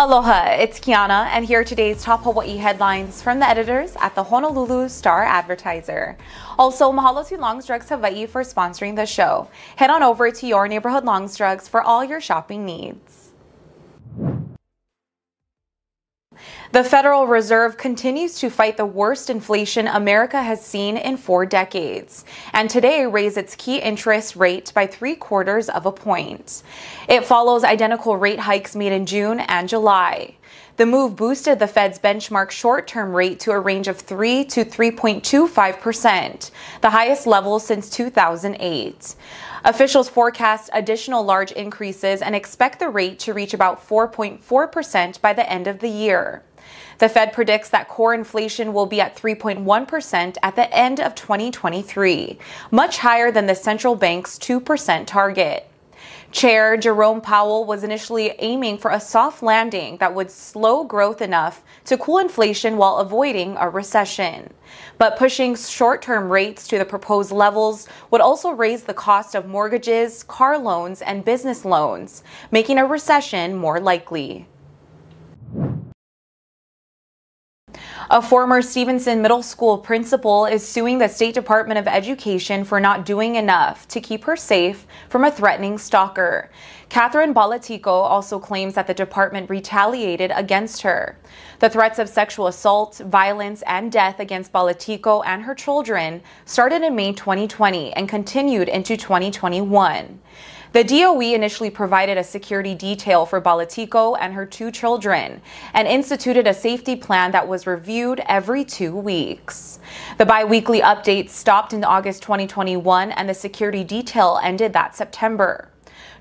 Aloha, it's Kiana, and here are today's top Hawaii headlines from the editors at the Honolulu Star Advertiser. Also, mahalo to Longs Drugs Hawaii for sponsoring the show. Head on over to your neighborhood Longs Drugs for all your shopping needs. The Federal Reserve continues to fight the worst inflation America has seen in four decades, and today raised its key interest rate by three quarters of a point. It follows identical rate hikes made in June and July. The move boosted the Fed's benchmark short term rate to a range of 3 to 3.25%, the highest level since 2008. Officials forecast additional large increases and expect the rate to reach about 4.4% by the end of the year. The Fed predicts that core inflation will be at 3.1% at the end of 2023, much higher than the central bank's 2% target. Chair Jerome Powell was initially aiming for a soft landing that would slow growth enough to cool inflation while avoiding a recession. But pushing short term rates to the proposed levels would also raise the cost of mortgages, car loans, and business loans, making a recession more likely. A former Stevenson Middle School principal is suing the State Department of Education for not doing enough to keep her safe from a threatening stalker. Catherine Balatico also claims that the department retaliated against her. The threats of sexual assault, violence, and death against Balatico and her children started in May 2020 and continued into 2021. The DOE initially provided a security detail for Balatico and her two children and instituted a safety plan that was reviewed every two weeks. The biweekly updates stopped in August 2021 and the security detail ended that September.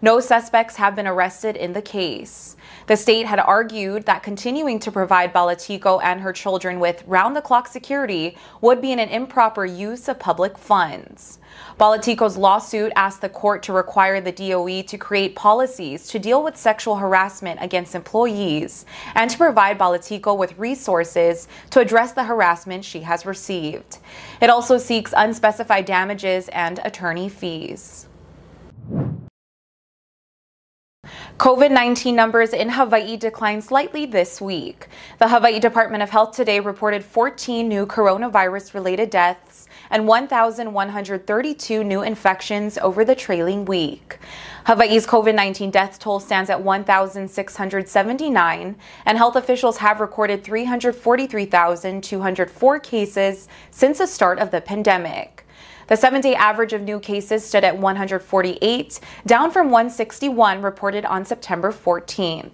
No suspects have been arrested in the case. The state had argued that continuing to provide Balatico and her children with round the clock security would be an improper use of public funds. Balatico's lawsuit asked the court to require the DOE to create policies to deal with sexual harassment against employees and to provide Balatico with resources to address the harassment she has received. It also seeks unspecified damages and attorney fees. COVID 19 numbers in Hawaii declined slightly this week. The Hawaii Department of Health today reported 14 new coronavirus related deaths and 1,132 new infections over the trailing week. Hawaii's COVID 19 death toll stands at 1,679, and health officials have recorded 343,204 cases since the start of the pandemic. The seven day average of new cases stood at 148, down from 161 reported on September 14th.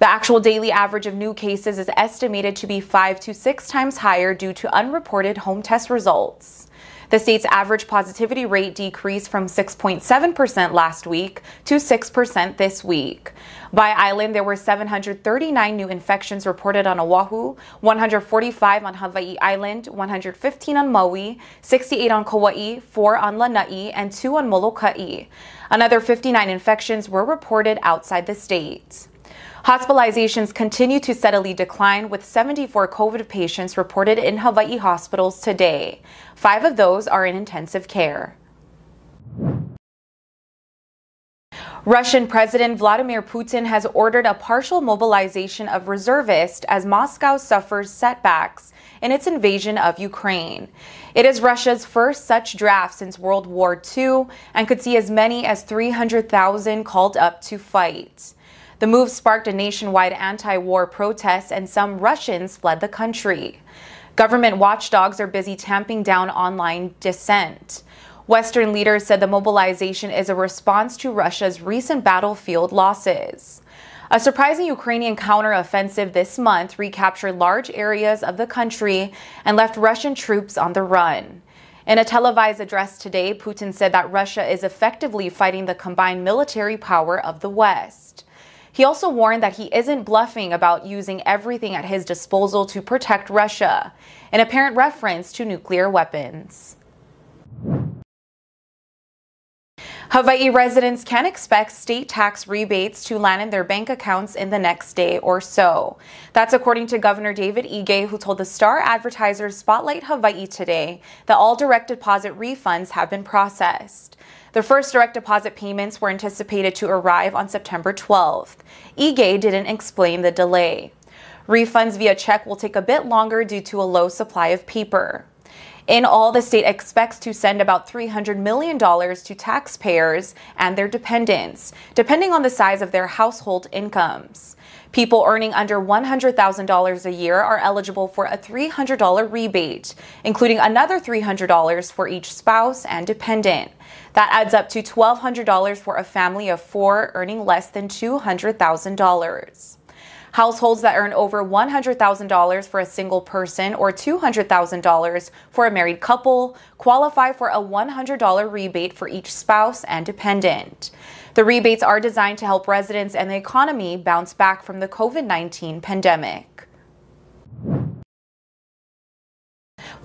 The actual daily average of new cases is estimated to be five to six times higher due to unreported home test results. The state's average positivity rate decreased from 6.7% last week to 6% this week. By island, there were 739 new infections reported on Oahu, 145 on Hawaii Island, 115 on Maui, 68 on Kauai, 4 on Lanai, and 2 on Molokai. Another 59 infections were reported outside the state. Hospitalizations continue to steadily decline, with 74 COVID patients reported in Hawaii hospitals today. Five of those are in intensive care. Russian President Vladimir Putin has ordered a partial mobilization of reservists as Moscow suffers setbacks in its invasion of Ukraine. It is Russia's first such draft since World War II and could see as many as 300,000 called up to fight. The move sparked a nationwide anti war protest, and some Russians fled the country. Government watchdogs are busy tamping down online dissent. Western leaders said the mobilization is a response to Russia's recent battlefield losses. A surprising Ukrainian counteroffensive this month recaptured large areas of the country and left Russian troops on the run. In a televised address today, Putin said that Russia is effectively fighting the combined military power of the West. He also warned that he isn't bluffing about using everything at his disposal to protect Russia, an apparent reference to nuclear weapons. Hawaii residents can expect state tax rebates to land in their bank accounts in the next day or so. That's according to Governor David Ige, who told the Star Advertiser Spotlight Hawaii today that all direct deposit refunds have been processed. The first direct deposit payments were anticipated to arrive on September 12th. Ige didn't explain the delay. Refunds via check will take a bit longer due to a low supply of paper. In all, the state expects to send about $300 million to taxpayers and their dependents, depending on the size of their household incomes. People earning under $100,000 a year are eligible for a $300 rebate, including another $300 for each spouse and dependent. That adds up to $1,200 for a family of four earning less than $200,000. Households that earn over $100,000 for a single person or $200,000 for a married couple qualify for a $100 rebate for each spouse and dependent. The rebates are designed to help residents and the economy bounce back from the COVID 19 pandemic.